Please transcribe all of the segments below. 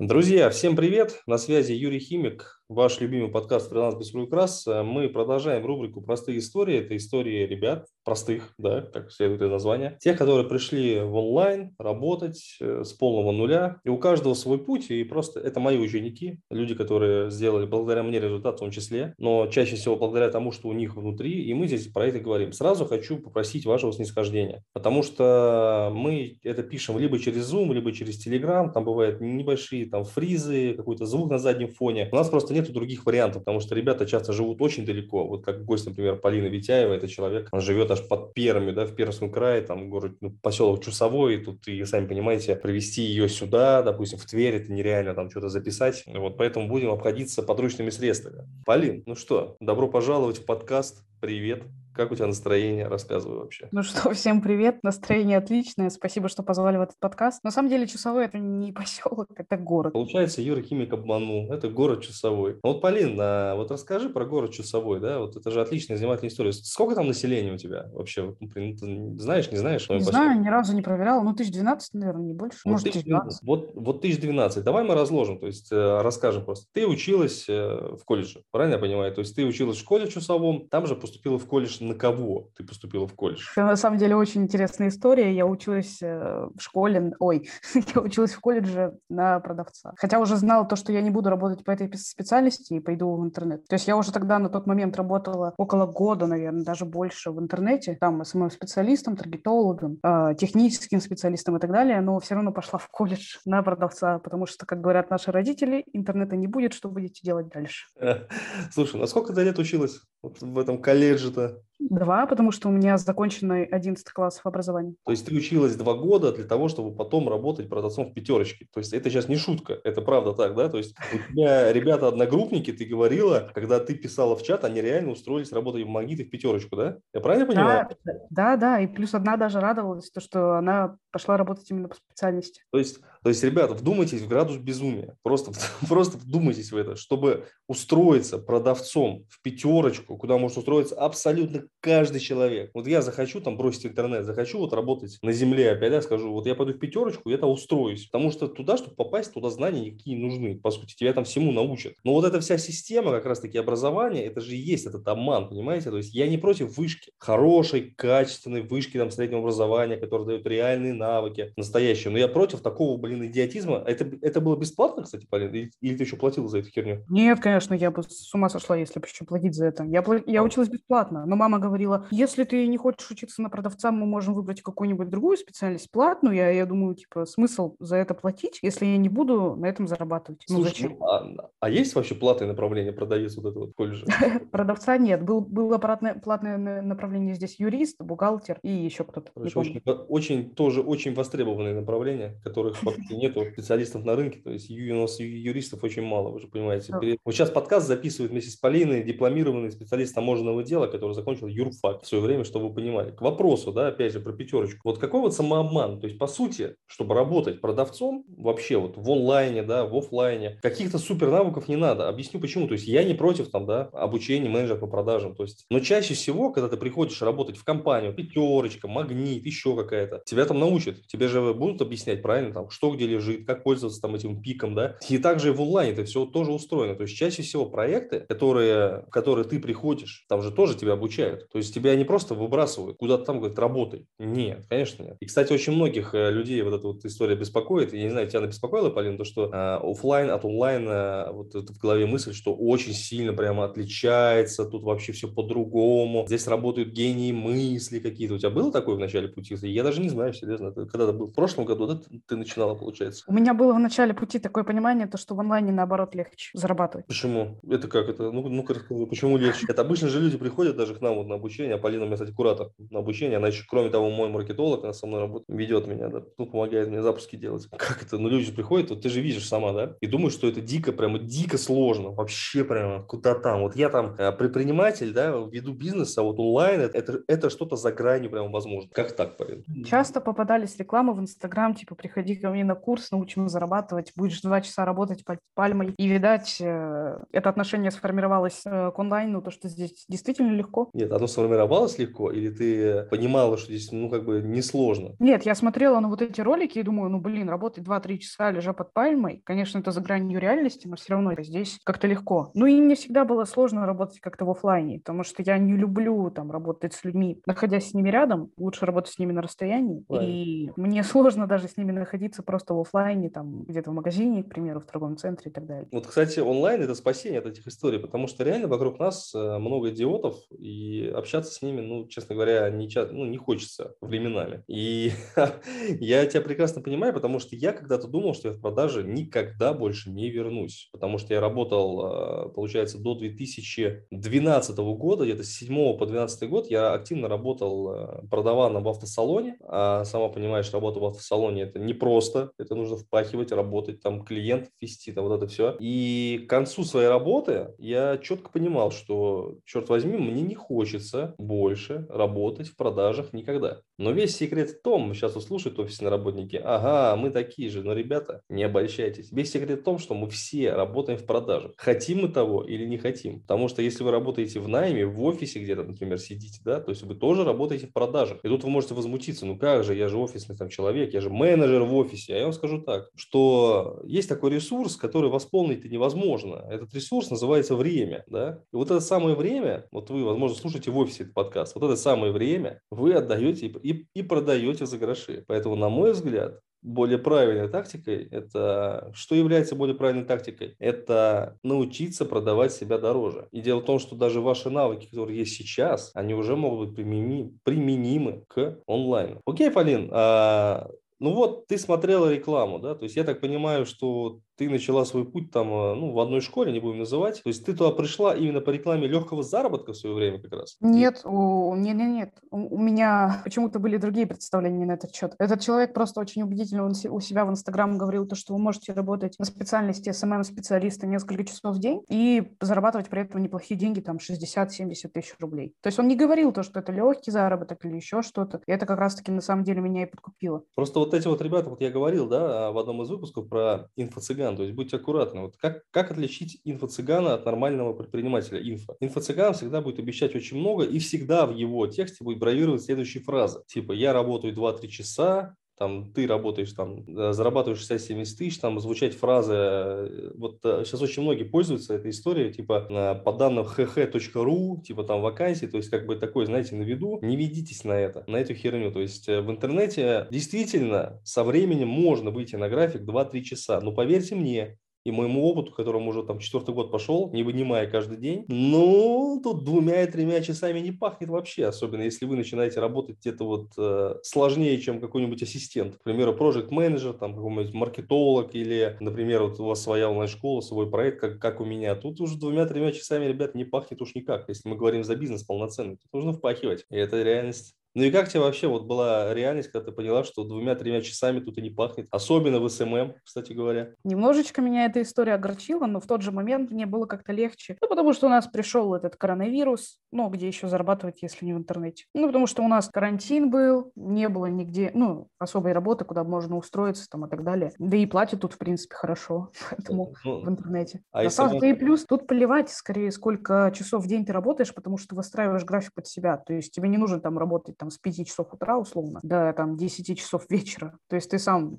Друзья, всем привет! На связи Юрий Химик, ваш любимый подкаст «Фриланс без приукрас». Мы продолжаем рубрику «Простые истории». Это истории ребят, простых, да, как следует из названия. Тех, которые пришли в онлайн работать э, с полного нуля. И у каждого свой путь. И просто это мои ученики, люди, которые сделали благодаря мне результат в том числе. Но чаще всего благодаря тому, что у них внутри. И мы здесь про это говорим. Сразу хочу попросить вашего снисхождения. Потому что мы это пишем либо через Zoom, либо через Telegram. Там бывают небольшие там фризы, какой-то звук на заднем фоне. У нас просто нет других вариантов, потому что ребята часто живут очень далеко. Вот как гость, например, Полина Витяева, это человек, он живет аж под Перми, да, в Пермском крае, там город, ну, поселок Чусовой, и тут, и сами понимаете, привезти ее сюда, допустим, в Тверь, это нереально там что-то записать. Вот поэтому будем обходиться подручными средствами. Полин, ну что, добро пожаловать в подкаст. Привет. Как у тебя настроение? Рассказывай вообще. Ну что, всем привет. Настроение отличное. Спасибо, что позвали в этот подкаст. На самом деле, Часовой – это не поселок, это город. Получается, Юра Химик обманул. Это город Часовой. Ну вот, Полин, а вот расскажи про город Часовой, да? Вот это же отличная занимательная история. Сколько там населения у тебя вообще? Ну, ты знаешь, не знаешь? Не знаю, ни разу не проверяла. Ну, 1012, наверное, не больше. Вот Может, 1012. Вот, вот 1012. Давай мы разложим, то есть э, расскажем просто. Ты училась э, в колледже, правильно я понимаю? То есть ты училась в школе в Чусовом, там же поступила в колледж на кого ты поступила в колледж? Это на самом деле очень интересная история. Я училась э, в школе, ой, я училась в колледже на продавца. Хотя уже знала то, что я не буду работать по этой специальности и пойду в интернет. То есть я уже тогда на тот момент работала около года, наверное, даже больше в интернете. Там самым специалистом, таргетологом, э, техническим специалистом и так далее. Но все равно пошла в колледж на продавца, потому что, как говорят наши родители, интернета не будет, что будете делать дальше? Слушай, на сколько ты лет училась в этом колледже-то? Два, потому что у меня законченный 11 классов образования. То есть ты училась два года для того, чтобы потом работать продавцом в пятерочке. То есть это сейчас не шутка, это правда так, да? То есть у тебя ребята-одногруппники, ты говорила, когда ты писала в чат, они реально устроились работать в Магнит и в пятерочку, да? Я правильно понимаю? Да, да, да. И плюс одна даже радовалась, то, что она пошла работать именно по специальности. То есть, то есть, ребята, вдумайтесь в градус безумия. Просто, просто вдумайтесь в это, чтобы устроиться продавцом в пятерочку, куда может устроиться абсолютно каждый человек. Вот я захочу там бросить интернет, захочу вот работать на земле опять, я скажу, вот я пойду в пятерочку, я там устроюсь. Потому что туда, чтобы попасть, туда знания никакие нужны. По сути, тебя там всему научат. Но вот эта вся система как раз-таки образования, это же и есть этот обман, понимаете? То есть я не против вышки, хорошей, качественной вышки там среднего образования, которая дает реальные навыки, настоящие. Но я против такого, блин, идиотизма. Это, это было бесплатно, кстати, Полин? Или, или ты еще платил за эту херню? Нет, конечно, я бы с ума сошла, если бы еще платить за это. Я, я училась бесплатно, но мама говорила, если ты не хочешь учиться на продавца, мы можем выбрать какую-нибудь другую специальность платную. Я, я думаю, типа, смысл за это платить, если я не буду на этом зарабатывать. Ну, Слушай, зачем? Ну, а, а есть вообще платное направление продавец вот этого вот колледжа? Продавца нет. Был, было платное направление здесь юрист, бухгалтер и еще кто-то. Очень, очень, тоже очень востребованные направления, которых фактически нету специалистов на рынке. То есть у нас юристов очень мало, вы же понимаете. Вот сейчас подкаст записывает вместе с Полиной дипломированный специалист таможенного дела, который закончил юрфак в свое время, чтобы вы понимали. К вопросу, да, опять же, про пятерочку. Вот какой вот самообман? То есть, по сути, чтобы работать продавцом вообще вот в онлайне, да, в офлайне, каких-то супер навыков не надо. Объясню почему. То есть, я не против там, да, обучения менеджера по продажам. То есть, но чаще всего, когда ты приходишь работать в компанию, пятерочка, магнит, еще какая-то, тебя там научат. Тебе же будут объяснять, правильно, там, что где лежит, как пользоваться там этим пиком, да. И также в онлайне это все тоже устроено. То есть, чаще всего проекты, которые, в которые ты приходишь, там же тоже тебя обучают. То есть, тебя не просто выбрасывают куда-то там, говорят, работай. Нет, конечно нет. И, кстати, очень многих э, людей вот эта вот история беспокоит. Я не знаю, тебя она беспокоила, Полин, то, что э, офлайн от онлайна, вот это в голове мысль, что очень сильно прямо отличается, тут вообще все по-другому. Здесь работают гении мысли какие-то. У тебя было такое в начале пути? Я даже не знаю, серьезно. Это когда то был? В прошлом году, да, ты начинала, получается? У меня было в начале пути такое понимание, то, что в онлайне, наоборот, легче зарабатывать. Почему? Это как? Это, ну, ну-ка расскажи, почему легче? Это обычно же люди приходят даже к нам вот на обучение, а Полина у меня, кстати, куратор на обучение. Она еще, кроме того, мой маркетолог, она со мной работает, ведет меня, да, ну, помогает мне запуски делать. Как это? Ну, люди приходят, вот ты же видишь сама, да, и думаешь, что это дико, прямо дико сложно, вообще прямо куда там. Вот я там э, предприниматель, да, веду бизнес, а вот онлайн это, это что-то за гранью прямо возможно. Как так, Полин? Часто попадались рекламы в Инстаграм, типа, приходи ко мне на курс, научим зарабатывать, будешь два часа работать под пальмой. И, видать, э, это отношение сформировалось э, к онлайну, то, что здесь действительно легко. Нет, оно сформировалось легко, или ты понимала, что здесь, ну, как бы несложно? Нет, я смотрела на вот эти ролики и думаю, ну, блин, работать 2-3 часа, лежа под пальмой, конечно, это за гранью реальности, но все равно здесь как-то легко. Ну, и мне всегда было сложно работать как-то в офлайне, потому что я не люблю там работать с людьми, находясь с ними рядом, лучше работать с ними на расстоянии, Правильно. и мне сложно даже с ними находиться просто в офлайне, там, где-то в магазине, к примеру, в торговом центре и так далее. Вот, кстати, онлайн – это спасение от этих историй, потому что реально вокруг нас э, много идиотов, и общаться с ними, ну, честно говоря, не, ну, не хочется временами. И я тебя прекрасно понимаю, потому что я когда-то думал, что я в продаже никогда больше не вернусь, потому что я работал, э, получается, до 2012 года, где-то с 7 по 12 год я активно работал э, продаваном в автосалоне, а сама понимаешь, работа в автосалоне – это непросто, это нужно впахивать, работать, там, клиентов вести, там, вот это все. И к концу своей работы я четко понимал, что, черт возьми, мне не хочется больше работать в продажах никогда. Но весь секрет в том, сейчас услышат офисные работники, ага, мы такие же, но, ребята, не обольщайтесь. Весь секрет в том, что мы все работаем в продажах. Хотим мы того или не хотим. Потому что если вы работаете в найме, в офисе где-то, например, сидите, да, то есть вы тоже работаете в продажах. И тут вы можете возмутиться, ну как же, я же офисный там человек, я же менеджер в офисе. Я вам скажу так, что есть такой ресурс, который восполнить невозможно. Этот ресурс называется время, да. И вот это самое время, вот вы, возможно, слушаете в офисе этот подкаст, вот это самое время вы отдаете и, и, и продаете за гроши. Поэтому, на мой взгляд, более правильной тактикой, это что является более правильной тактикой? Это научиться продавать себя дороже. И дело в том, что даже ваши навыки, которые есть сейчас, они уже могут быть применимы, применимы к онлайну. Окей, Полин, а, ну вот ты смотрела рекламу, да, то есть я так понимаю, что ты начала свой путь там, э, ну, в одной школе, не будем называть. То есть ты туда пришла именно по рекламе легкого заработка в свое время как раз? Нет, у, нет, нет, нет. У, у меня почему-то были другие представления на этот счет. Этот человек просто очень убедительно он у себя в Инстаграм говорил то, что вы можете работать на специальности SMM-специалиста несколько часов в день и зарабатывать при этом неплохие деньги, там 60-70 тысяч рублей. То есть он не говорил то, что это легкий заработок или еще что-то. И это как раз-таки на самом деле меня и подкупило. Просто вот эти вот ребята, вот я говорил, да, в одном из выпусков про инфо-цыган, цыган, то есть будьте аккуратны. Вот как, как отличить инфо-цыгана от нормального предпринимателя инфо? Инфо-цыган всегда будет обещать очень много, и всегда в его тексте будет бравировать следующие фразы. Типа «я работаю 2-3 часа, там ты работаешь, там, зарабатываешь 60-70 тысяч, там звучать фразы, э, вот сейчас э, очень многие пользуются этой историей, типа э, по данным hh.ru, типа там вакансии, то есть как бы такой, знаете, на виду, не ведитесь на это, на эту херню, то есть в интернете действительно со временем можно выйти на график 2-3 часа, но поверьте мне, и моему опыту, которому уже там четвертый год пошел, не вынимая каждый день, ну, тут двумя и тремя часами не пахнет вообще, особенно если вы начинаете работать где-то вот э, сложнее, чем какой-нибудь ассистент. К примеру, project менеджер там какой-нибудь маркетолог или, например, вот у вас своя онлайн-школа, свой проект, как, как у меня. Тут уже двумя-тремя часами, ребят, не пахнет уж никак. Если мы говорим за бизнес полноценный, тут нужно впахивать. И это реальность. Ну и как тебе вообще вот была реальность, когда ты поняла, что двумя-тремя часами тут и не пахнет? Особенно в СММ, кстати говоря. Немножечко меня эта история огорчила, но в тот же момент мне было как-то легче. Ну, потому что у нас пришел этот коронавирус, ну, где еще зарабатывать, если не в интернете? Ну, потому что у нас карантин был, не было нигде, ну, особой работы, куда можно устроиться там и так далее. Да и платят тут, в принципе, хорошо, поэтому ну, в интернете. А На самом деле, плюс тут плевать скорее, сколько часов в день ты работаешь, потому что выстраиваешь график под себя. То есть тебе не нужно там работать там с 5 часов утра условно до там 10 часов вечера. То есть ты сам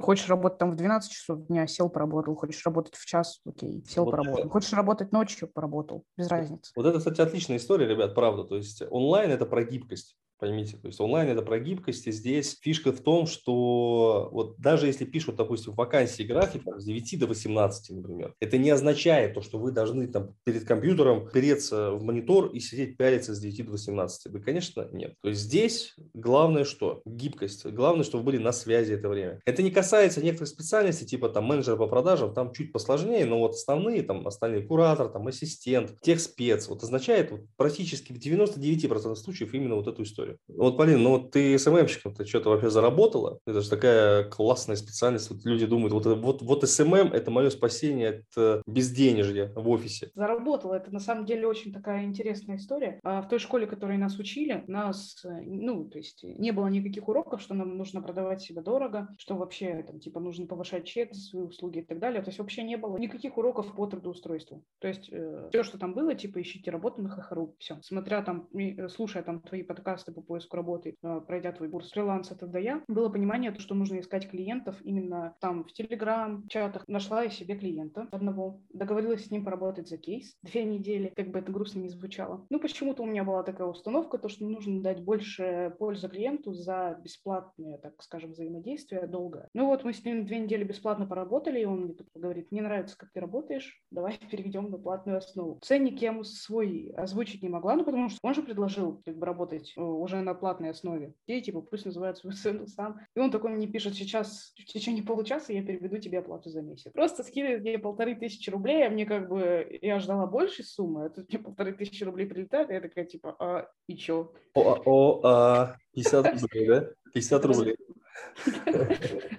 хочешь работать там в 12 часов дня, сел, поработал, хочешь работать в час, окей, сел, вот поработал. Это... Хочешь работать ночью, поработал, без разницы. Вот это, кстати, отличная история, ребят, правда. То есть онлайн – это про гибкость поймите. То есть онлайн это про гибкость, и здесь фишка в том, что вот даже если пишут, допустим, вакансии графика с 9 до 18, например, это не означает то, что вы должны там перед компьютером переться в монитор и сидеть пялиться с 9 до 18. Да, конечно, нет. То есть здесь главное что? Гибкость. Главное, чтобы были на связи это время. Это не касается некоторых специальностей, типа там менеджер по продажам, там чуть посложнее, но вот основные, там остальные куратор, там ассистент, тех спец, вот означает вот, практически в 99% случаев именно вот эту историю. Же. Вот, Полин, ну ты СММщиком, ты что-то вообще заработала? Это же такая классная специальность. Вот люди думают, вот, вот, вот СММ – это мое спасение от э, безденежья в офисе. Заработала. Это на самом деле очень такая интересная история. А в той школе, которой нас учили, нас, э, ну, то есть не было никаких уроков, что нам нужно продавать себя дорого, что вообще там, типа, нужно повышать чек свои услуги и так далее. То есть вообще не было никаких уроков по трудоустройству. То есть э, все, что там было, типа, ищите работу на hh.ru. Все. Смотря там, э, слушая там твои подкасты по поиску работы, э, пройдя твой курс фриланса тогда я, было понимание, то, что нужно искать клиентов именно там в Телеграм, чатах. Нашла я себе клиента одного, договорилась с ним поработать за кейс две недели, как бы это грустно не звучало. Ну, почему-то у меня была такая установка, то, что нужно дать больше пользы клиенту за бесплатное, так скажем, взаимодействие долго. Ну вот мы с ним две недели бесплатно поработали, и он мне тут говорит, мне нравится, как ты работаешь, давай переведем на платную основу. Ценник я ему свой озвучить не могла, ну потому что он же предложил как бы работать э, уже на платной основе. И типа пусть называет свою цену сам. И он такой мне пишет, сейчас в течение получаса я переведу тебе оплату за месяц. Просто скидывает мне полторы тысячи рублей, а мне как бы, я ждала большей суммы, а тут мне полторы тысячи рублей прилетает, и я такая типа, а и чё? О, о, а, 50 рублей, да? 50 рублей.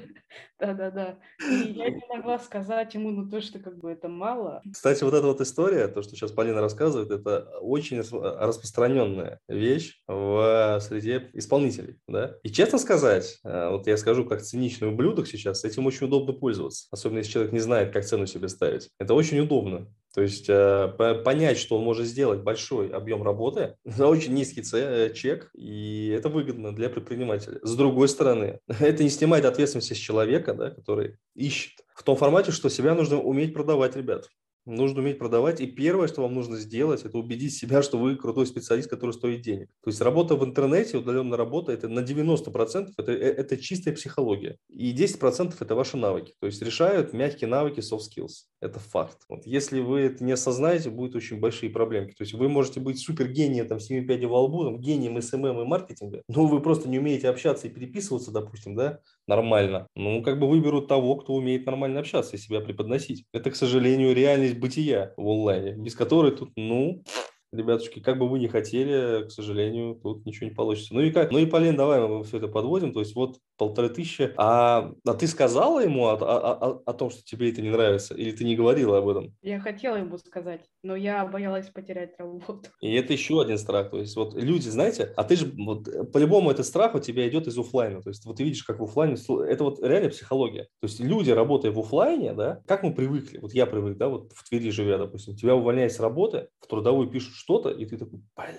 Да-да-да. И я не могла сказать ему, ну, то, что как бы это мало. Кстати, вот эта вот история, то, что сейчас Полина рассказывает, это очень распространенная вещь в среде исполнителей, да. И честно сказать, э, вот я скажу как циничный ублюдок сейчас, этим очень удобно пользоваться, особенно если человек не знает, как цену себе ставить. Это очень удобно. То есть э, понять, что он может сделать большой объем работы за очень низкий э, чек, и это выгодно для предпринимателя. С другой стороны, это не снимает ответственности с человека, да, который ищет в том формате, что себя нужно уметь продавать, ребят. Нужно уметь продавать. И первое, что вам нужно сделать, это убедить себя, что вы крутой специалист, который стоит денег. То есть работа в интернете, удаленная работа, это на 90% это, э, это чистая психология. И 10% это ваши навыки. То есть решают мягкие навыки, soft skills. Это факт. Вот если вы это не осознаете, будут очень большие проблемы. То есть вы можете быть супер гением, там, 7 5 во лбу, там, гением СММ эм эм и маркетинга, но вы просто не умеете общаться и переписываться, допустим, да, нормально. Ну, как бы выберут того, кто умеет нормально общаться и себя преподносить. Это, к сожалению, реальность бытия в онлайне, без которой тут, ну, ребятушки, как бы вы ни хотели, к сожалению, тут ничего не получится. Ну и как? Ну и, Полин, давай мы все это подводим. То есть вот полторы тысячи. А, а ты сказала ему о, о, о, о том, что тебе это не нравится? Или ты не говорила об этом? Я хотела ему сказать, но я боялась потерять работу. И это еще один страх. То есть вот люди, знаете, а ты же вот, по-любому этот страх у тебя идет из офлайна. То есть вот ты видишь, как в офлайне, это вот реально психология. То есть люди, работая в офлайне, да, как мы привыкли, вот я привык, да, вот в Твери живя, допустим, тебя увольняют с работы, в трудовую пишут что-то, и ты такой, блин,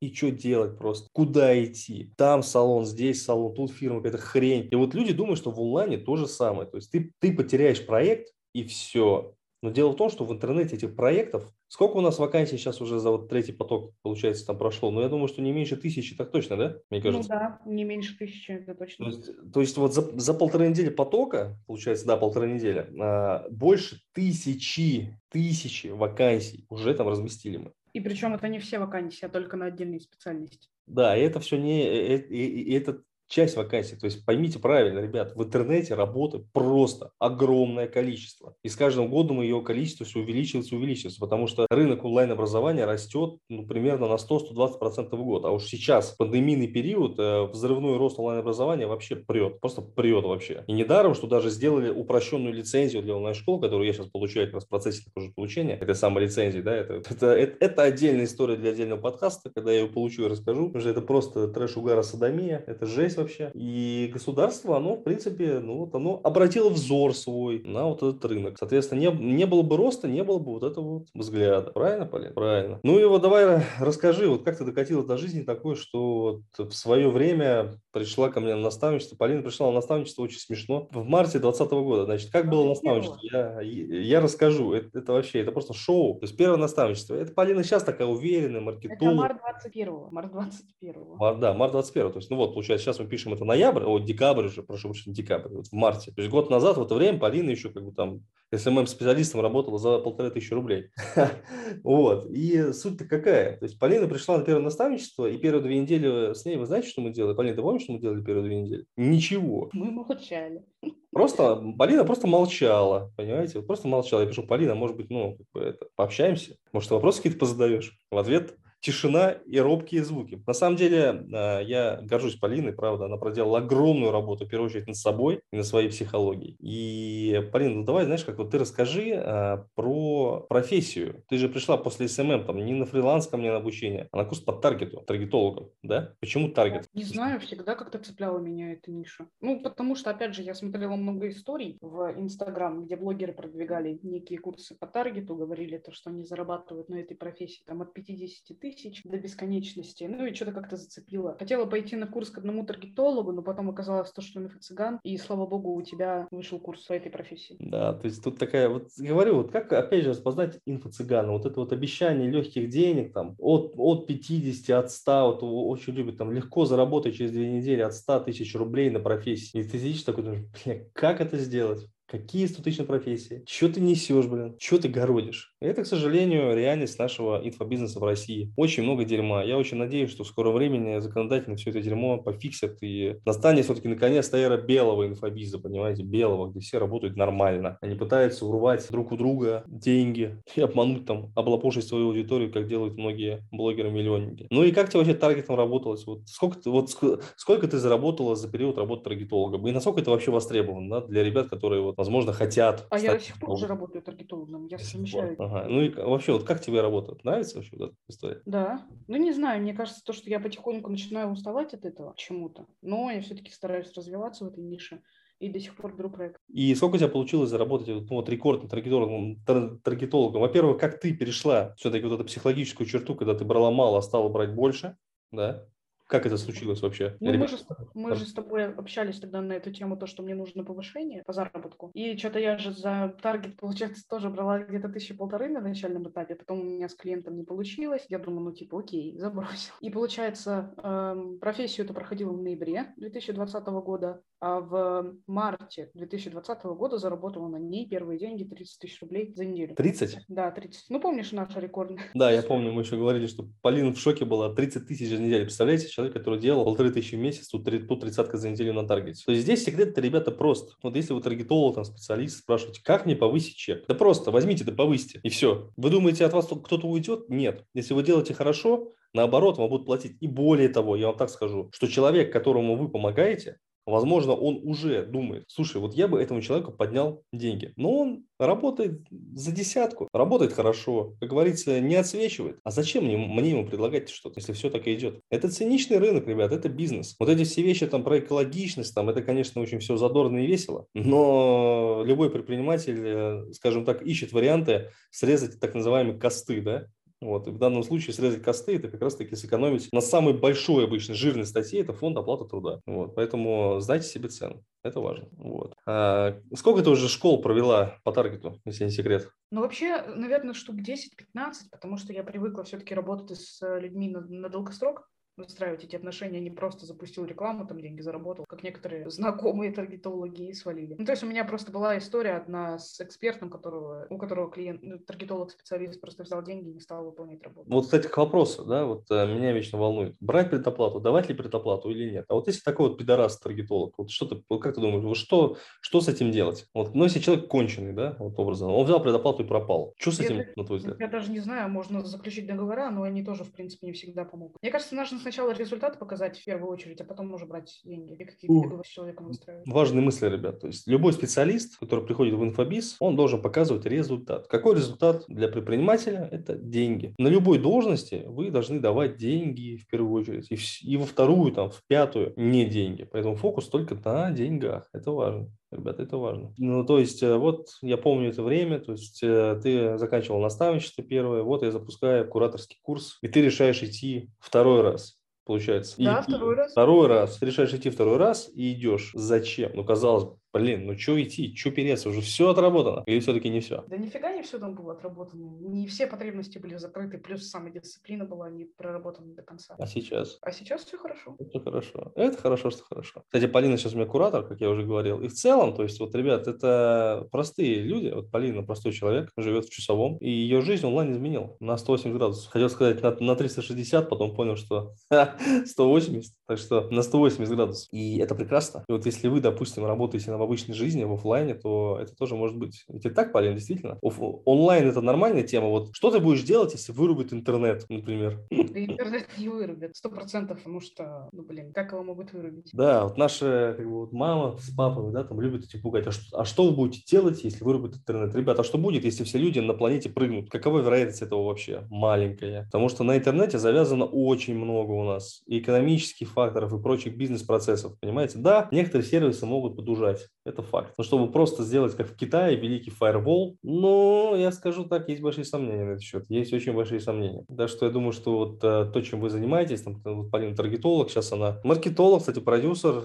и что делать просто? Куда идти? Там салон, здесь салон, тут фирма, какая-то хрень. И вот люди думают, что в онлайне то же самое. То есть ты, ты потеряешь проект, и все. Но дело в том, что в интернете этих проектов, сколько у нас вакансий сейчас уже за вот третий поток, получается, там прошло? Ну, я думаю, что не меньше тысячи, так точно, да? Мне ну кажется. Ну да, не меньше тысячи, это точно. То есть, то есть вот за, за полторы недели потока, получается, да, полторы недели, а, больше тысячи, тысячи вакансий уже там разместили мы. И причем это не все вакансии, а только на отдельные специальности. Да, и это все не, и, и, и это часть вакансий. То есть поймите правильно, ребят, в интернете работы просто огромное количество. И с каждым годом ее количество все увеличивается, увеличивается, потому что рынок онлайн-образования растет ну, примерно на 100-120% в год. А уж сейчас, пандемийный период, э, взрывной рост онлайн-образования вообще прет, просто прет вообще. И недаром, что даже сделали упрощенную лицензию для онлайн-школ, которую я сейчас получаю как раз в процессе тоже получения этой самой лицензии. Да, это, это, это, это отдельная история для отдельного подкаста, когда я ее получу и расскажу, потому что это просто трэш, угара, садомия, это жесть вообще. И государство, оно, в принципе, ну, вот оно обратило взор свой на вот этот рынок. Соответственно, не, не было бы роста, не было бы вот этого вот взгляда. Правильно, Полин? Правильно. Ну и вот давай расскажи, вот как ты докатилась до жизни такой, что вот в свое время пришла ко мне на наставничество. Полина пришла на наставничество, очень смешно. В марте 2020 года. Значит, как было наставничество? Я, я расскажу. Это, это вообще, это просто шоу. То есть первое наставничество. Это Полина сейчас такая уверенная, маркетолог. Это март 21 Март 21 Март, да, март 21 То есть, ну вот, получается, сейчас мы пишем это ноябрь, о, декабрь уже, прошу прощения, декабрь, вот в марте. То есть год назад в это время Полина еще как бы там СММ-специалистом работала за полторы тысячи рублей. вот. И суть-то какая? То есть Полина пришла на первое наставничество, и первые две недели с ней, вы знаете, что мы делали? Полина, ты помнишь, что мы делали первые две недели? Ничего. Мы молчали. Просто Полина просто молчала, понимаете? Вот просто молчала. Я пишу, Полина, может быть, ну, как бы это, пообщаемся? Может, ты вопросы какие-то позадаешь? В ответ тишина и робкие звуки. На самом деле, э, я горжусь Полиной, правда, она проделала огромную работу, в первую очередь, над собой и над своей психологией. И, Полина, ну давай, знаешь, как вот ты расскажи э, про профессию. Ты же пришла после СММ, там, не на фриланс ко мне на обучение, а на курс по таргету, таргетологом, да? Почему таргет? Не знаю, всегда как-то цепляла меня эта ниша. Ну, потому что, опять же, я смотрела много историй в Инстаграм, где блогеры продвигали некие курсы по таргету, говорили то, что они зарабатывают на этой профессии там от 50 тысяч до бесконечности. Ну и что-то как-то зацепило. Хотела пойти на курс к одному таргетологу, но потом оказалось то, что он инфо-цыган, и, слава богу, у тебя вышел курс по этой профессии. Да, то есть тут такая, вот говорю, вот как, опять же, распознать инфо-цыгана? Вот это вот обещание легких денег, там, от, от 50, от 100, вот очень любят, там, легко заработать через две недели от 100 тысяч рублей на профессии. И ты сидишь такой, думаешь, бля, как это сделать? Какие 100 тысяч на профессии? Что ты несешь, блин? Что ты городишь? Это, к сожалению, реальность нашего инфобизнеса в России. Очень много дерьма. Я очень надеюсь, что в скором времени законодательно все это дерьмо пофиксят и настанет все-таки наконец-то эра белого инфобиза, понимаете, белого, где все работают нормально. Они пытаются урвать друг у друга деньги и обмануть там, облапошить свою аудиторию, как делают многие блогеры-миллионники. Ну и как тебе вообще таргетом работалось? Вот сколько, ты, вот сколько ты заработала за период работы таргетологом? И насколько это вообще востребовано да, для ребят, которые вот возможно, хотят. А я до сих пор уже работаю таргетологом, я совмещаю. Ага. Ну и вообще, вот как тебе работа? Нравится вообще вот эта история? Да. Ну, не знаю, мне кажется, то, что я потихоньку начинаю уставать от этого чему-то, но я все-таки стараюсь развиваться в этой нише и до сих пор беру проект. И сколько у тебя получилось заработать ну, вот рекордным таргетологом, таргетологом? Во-первых, как ты перешла все-таки вот эту психологическую черту, когда ты брала мало, а стала брать больше, да? Как это случилось вообще? Ну, мы, же, мы же с тобой общались тогда на эту тему, то, что мне нужно повышение по заработку. И что-то я же за таргет, получается, тоже брала где-то тысячи полторы на начальном этапе. Потом у меня с клиентом не получилось. Я думаю, ну, типа, окей, забросил. И, получается, эм, профессию это проходила в ноябре 2020 года, а в марте 2020 года заработала на ней первые деньги 30 тысяч рублей за неделю. 30? Да, 30. Ну, помнишь наша рекордная? Да, я помню, мы еще говорили, что Полина в шоке была. 30 тысяч за неделю. Представляете, человек, который делал полторы тысячи в месяц, тут, тут тридцатка за неделю на таргете. То есть здесь секрет-то, ребята, просто. Вот если вы таргетолог, там, специалист, спрашиваете, как мне повысить чек? Да просто возьмите, да повысьте, и все. Вы думаете, от вас кто-то уйдет? Нет. Если вы делаете хорошо, наоборот, вам будут платить. И более того, я вам так скажу, что человек, которому вы помогаете, Возможно, он уже думает, слушай, вот я бы этому человеку поднял деньги. Но он работает за десятку, работает хорошо, как говорится, не отсвечивает. А зачем мне, мне ему предлагать что-то, если все так и идет? Это циничный рынок, ребят, это бизнес. Вот эти все вещи там про экологичность, там, это, конечно, очень все задорно и весело, но любой предприниматель, э, скажем так, ищет варианты срезать так называемые косты, да, вот. И в данном случае срезать косты – это как раз-таки сэкономить на самой большой обычно жирной статье – это фонд оплаты труда. Вот. Поэтому знайте себе цену. Это важно. Вот. А сколько ты уже школ провела по таргету, если не секрет? Ну, вообще, наверное, штук 10-15, потому что я привыкла все-таки работать с людьми на, на долгосрок выстраивать эти отношения, не просто запустил рекламу, там деньги заработал, как некоторые знакомые таргетологи и свалили. Ну, то есть у меня просто была история одна с экспертом, которого, у которого клиент, ну, таргетолог-специалист просто взял деньги и не стал выполнять работу. Вот, кстати, к вопросу, да, вот а, меня вечно волнует, брать предоплату, давать ли предоплату или нет. А вот если такой вот пидорас-таргетолог, вот что ты, вот как ты думаешь, вот что, что с этим делать? Вот, ну, если человек конченый, да, вот образом, он взял предоплату и пропал. Что с этим, я, на твой взгляд? Я даже не знаю, можно заключить договора, но они тоже, в принципе, не всегда помогут. Мне кажется, нужно сначала результат показать в первую очередь, а потом уже брать деньги и какие-то договоры с человеком выстраивать. Важные мысли, ребят. То есть любой специалист, который приходит в инфобиз, он должен показывать результат. Какой результат для предпринимателя? Это деньги. На любой должности вы должны давать деньги в первую очередь. И, в, и во вторую, там, в пятую не деньги. Поэтому фокус только на деньгах. Это важно. Ребята, это важно. Ну, то есть, э, вот я помню это время, то есть э, ты заканчивал наставничество первое, вот я запускаю кураторский курс, и ты решаешь идти второй раз получается. Да, и, второй раз. Второй раз. Ты решаешь идти второй раз и идешь. Зачем? Ну, казалось бы, блин, ну что идти, что переться, уже все отработано. Или все-таки не все? Да нифига не все там было отработано. Не все потребности были закрыты, плюс самодисциплина была не проработана до конца. А сейчас? А сейчас все хорошо. Это хорошо. Это хорошо, что хорошо. Кстати, Полина сейчас у меня куратор, как я уже говорил. И в целом, то есть, вот, ребят, это простые люди. Вот Полина простой человек, живет в Часовом, и ее жизнь онлайн изменил на 180 градусов. Хотел сказать на, на 360, потом понял, что 180, так что на 180 градусов. И это прекрасно. И вот если вы, допустим, работаете на обычной жизни, в офлайне, то это тоже может быть. Ведь так, Полин, действительно? Оф- онлайн – это нормальная тема. Вот что ты будешь делать, если вырубит интернет, например? Интернет не вырубит, сто процентов, потому что, ну, блин, как его могут вырубить? Да, вот наша как бы, вот мама с папой, да, там любят эти пугать. А что, а что вы будете делать, если вырубит интернет? Ребята, а что будет, если все люди на планете прыгнут? Какова вероятность этого вообще? Маленькая. Потому что на интернете завязано очень много у нас и экономических факторов, и прочих бизнес-процессов, понимаете? Да, некоторые сервисы могут подужать, это факт. Но чтобы просто сделать, как в Китае, великий фаервол, ну, я скажу так, есть большие сомнения на этот счет. Есть очень большие сомнения. Да, что я думаю, что вот э, то, чем вы занимаетесь, там, вот Полина таргетолог, сейчас она маркетолог, кстати, продюсер.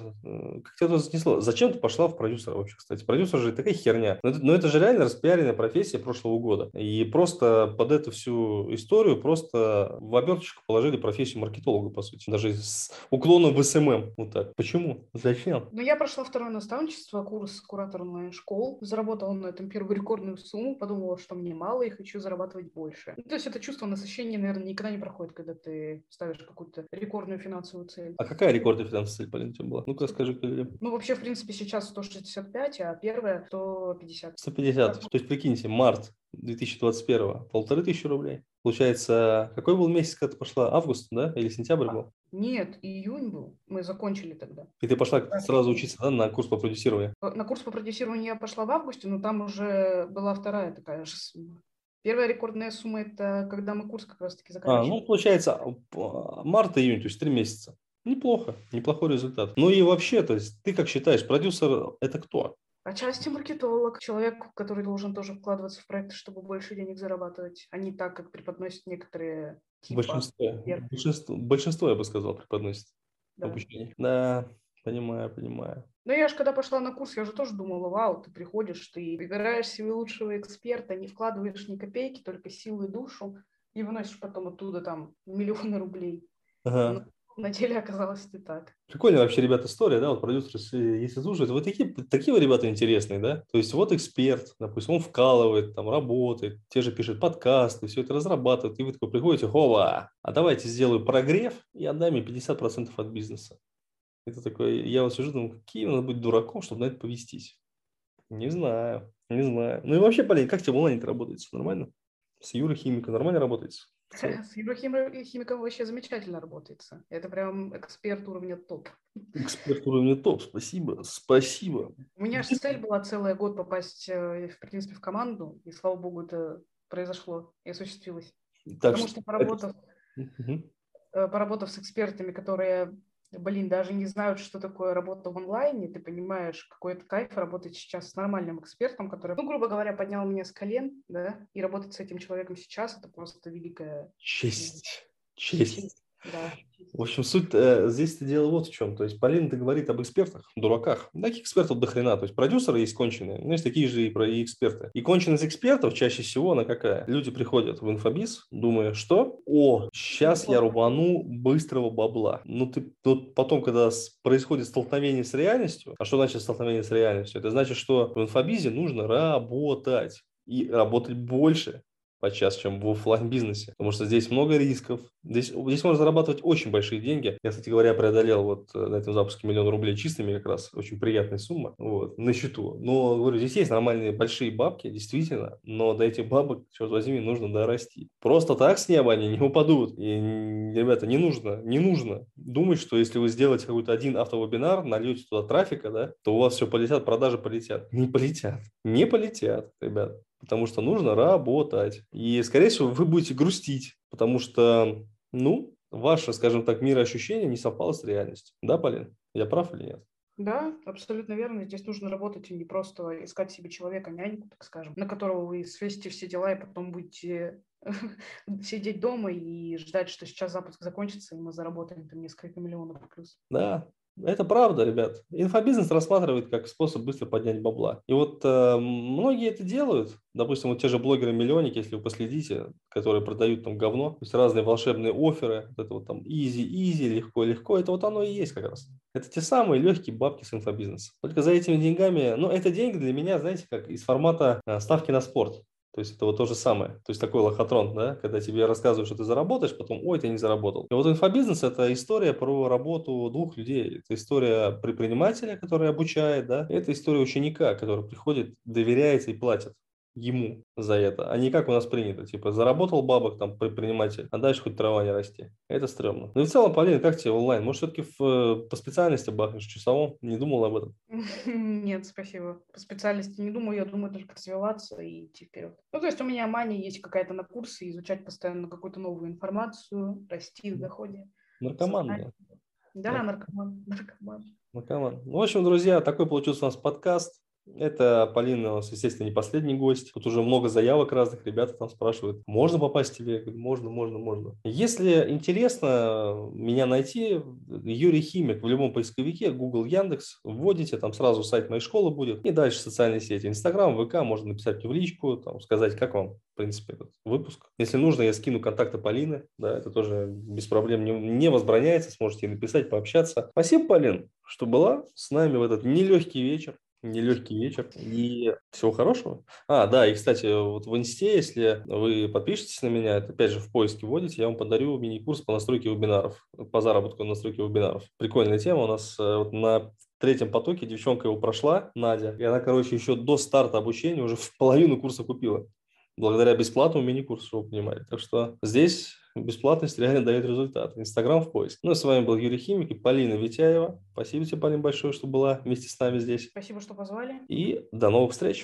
Как тебя это занесло? Зачем ты пошла в продюсера вообще, кстати? Продюсер же такая херня. Но это, но это же реально распиаренная профессия прошлого года. И просто под эту всю историю просто в оберточку положили профессию маркетолога, по сути. Даже с уклоном в СММ. Вот так. Почему? Зачем? Ну, я прошла второе наставничество, курс куратор онлайн-школ. Заработала на этом первую рекордную сумму, подумала, что мне мало и хочу зарабатывать больше. Ну, то есть это чувство насыщения, наверное, никогда не проходит, когда ты ставишь какую-то рекордную финансовую цель. А какая рекордная финансовая цель, Полина, у тебя была? Ну-ка, скажи. Ну, вообще, в принципе, сейчас 165, а первая 150. 150. То есть, прикиньте, март 2021, полторы тысячи рублей. Получается, какой был месяц, когда ты пошла? Август, да? Или сентябрь был? Нет, июнь был. Мы закончили тогда. И ты пошла сразу учиться да, на курс по продюсированию? Э, На курс по продюсированию я пошла в августе, но там уже была вторая такая же сумма. Первая рекордная сумма – это когда мы курс как раз-таки А, заканчивали. ну, получается, март-июнь, то есть три месяца. Неплохо, неплохой результат. Ну и вообще, то есть ты как считаешь, продюсер – это кто? Отчасти маркетолог, человек, который должен тоже вкладываться в проекты, чтобы больше денег зарабатывать, а не так, как преподносят некоторые типа. Большинство, большинство, большинство, я бы сказал, преподносит Да. обучение. Да, понимаю, понимаю. Ну, я же когда пошла на курс, я же тоже думала, вау, ты приходишь, ты выбираешь себе лучшего эксперта, не вкладываешь ни копейки, только силу и душу, и выносишь потом оттуда там миллионы рублей. Ага. На деле оказалось не так. Прикольная вообще, ребята, история, да, вот продюсер, если, если слушает, вот такие, такие вы, ребята, интересные, да, то есть вот эксперт, допустим, он вкалывает, там, работает, те же пишет подкасты, все это разрабатывает, и вы такой приходите, хова, а давайте сделаю прогрев и отдай мне 50% от бизнеса. Это такой, я вот сижу, думаю, какие надо быть дураком, чтобы на это повестись. Не знаю, не знаю. Ну и вообще, Полин, как тебе в онлайне работает? Нормально? С Юрой Химиком нормально работаете? С Еврохим- химиком вообще замечательно работается. Это прям эксперт уровня топ. Эксперт уровня топ, спасибо, спасибо. У меня же цель была целый год попасть, э, в принципе, в команду, и слава богу, это произошло и осуществилось. Так Потому что поработав, Мгм. э, поработав с экспертами, которые, блин, даже не знают, что такое работа в онлайне, ты понимаешь, какой это кайф работать сейчас с нормальным экспертом, который, ну, грубо говоря, поднял меня с колен, да, и работать с этим человеком сейчас, это просто великая Честь, честь. Да. В общем, суть э, здесь-то дело вот в чем. То есть Полина, ты говорит об экспертах, дураках. Таких экспертов до хрена. То есть продюсеры есть конченые, но есть такие же и, про- и эксперты. И конченость экспертов чаще всего она какая? Люди приходят в инфобиз, думая, что «О, сейчас я рубану быстрого бабла». Ну, ты тут потом, когда происходит столкновение с реальностью, а что значит столкновение с реальностью? Это значит, что в инфобизе нужно работать и работать больше, подчас, чем в оффлайн бизнесе потому что здесь много рисков. Здесь, здесь можно зарабатывать очень большие деньги. Я, кстати говоря, преодолел вот э, на этом запуске миллион рублей чистыми как раз. Очень приятная сумма вот, на счету. Но, говорю, здесь есть нормальные большие бабки, действительно, но до этих бабок, черт возьми, нужно дорасти. Просто так с неба они не упадут. И, ребята, не нужно, не нужно думать, что если вы сделаете какой-то один автовебинар, нальете туда трафика, да, то у вас все полетят, продажи полетят. Не полетят. Не полетят, ребят потому что нужно работать. И, скорее всего, вы будете грустить, потому что, ну, ваше, скажем так, мироощущение не совпало с реальностью. Да, Полин? Я прав или нет? Да, абсолютно верно. Здесь нужно работать и не просто искать себе человека, няньку, так скажем, на которого вы свесите все дела и потом будете сидеть дома и ждать, что сейчас запуск закончится, и мы заработаем там несколько миллионов плюс. Да, это правда, ребят. Инфобизнес рассматривает как способ быстро поднять бабла. И вот э, многие это делают. Допустим, вот те же блогеры-миллионники, если вы последите, которые продают там говно, то есть разные волшебные оферы, вот это вот там easy-easy, легко-легко, это вот оно и есть как раз. Это те самые легкие бабки с инфобизнеса. Только за этими деньгами, ну, это деньги для меня, знаете, как из формата э, ставки на спорт. То есть это вот то же самое. То есть такой лохотрон, да, когда тебе рассказывают, что ты заработаешь, потом, ой, ты не заработал. И вот инфобизнес – это история про работу двух людей. Это история предпринимателя, который обучает, да, это история ученика, который приходит, доверяется и платит ему за это, а не как у нас принято, типа заработал бабок там предприниматель, а дальше хоть трава не расти. Это стрёмно. Ну и в целом, Полина, как тебе онлайн? Может, все-таки э, по специальности бахнешь часовом? Не думал об этом? Нет, спасибо. По специальности не думаю, я думаю только развиваться и идти вперед. Ну, то есть у меня мания есть какая-то на курсы, изучать постоянно какую-то новую информацию, расти в доходе. Наркоман, да. Да, наркоман, наркоман. Наркоман. Ну, в общем, друзья, такой получился у нас подкаст. Это Полина естественно, не последний гость. Тут уже много заявок разных, ребята там спрашивают, можно попасть к тебе? Я говорю, можно, можно, можно. Если интересно меня найти, Юрий Химик в любом поисковике, Google, Яндекс, вводите, там сразу сайт моей школы будет, и дальше социальные сети, Инстаграм, ВК, можно написать в личку, там, сказать, как вам, в принципе, этот выпуск. Если нужно, я скину контакты Полины, да, это тоже без проблем не, не возбраняется, сможете написать, пообщаться. Спасибо, Полин, что была с нами в этот нелегкий вечер нелегкий вечер и всего хорошего. А, да, и, кстати, вот в Инсте, если вы подпишетесь на меня, опять же в поиске вводите, я вам подарю мини-курс по настройке вебинаров, по заработку на настройке вебинаров. Прикольная тема у нас э, вот на третьем потоке девчонка его прошла, Надя, и она, короче, еще до старта обучения уже в половину курса купила. Благодаря бесплатному мини-курсу, вы понимали. Так что здесь бесплатность реально дает результат. Инстаграм в поиск. Ну, с вами был Юрий Химик и Полина Витяева. Спасибо тебе, Полин, большое, что была вместе с нами здесь. Спасибо, что позвали. И до новых встреч.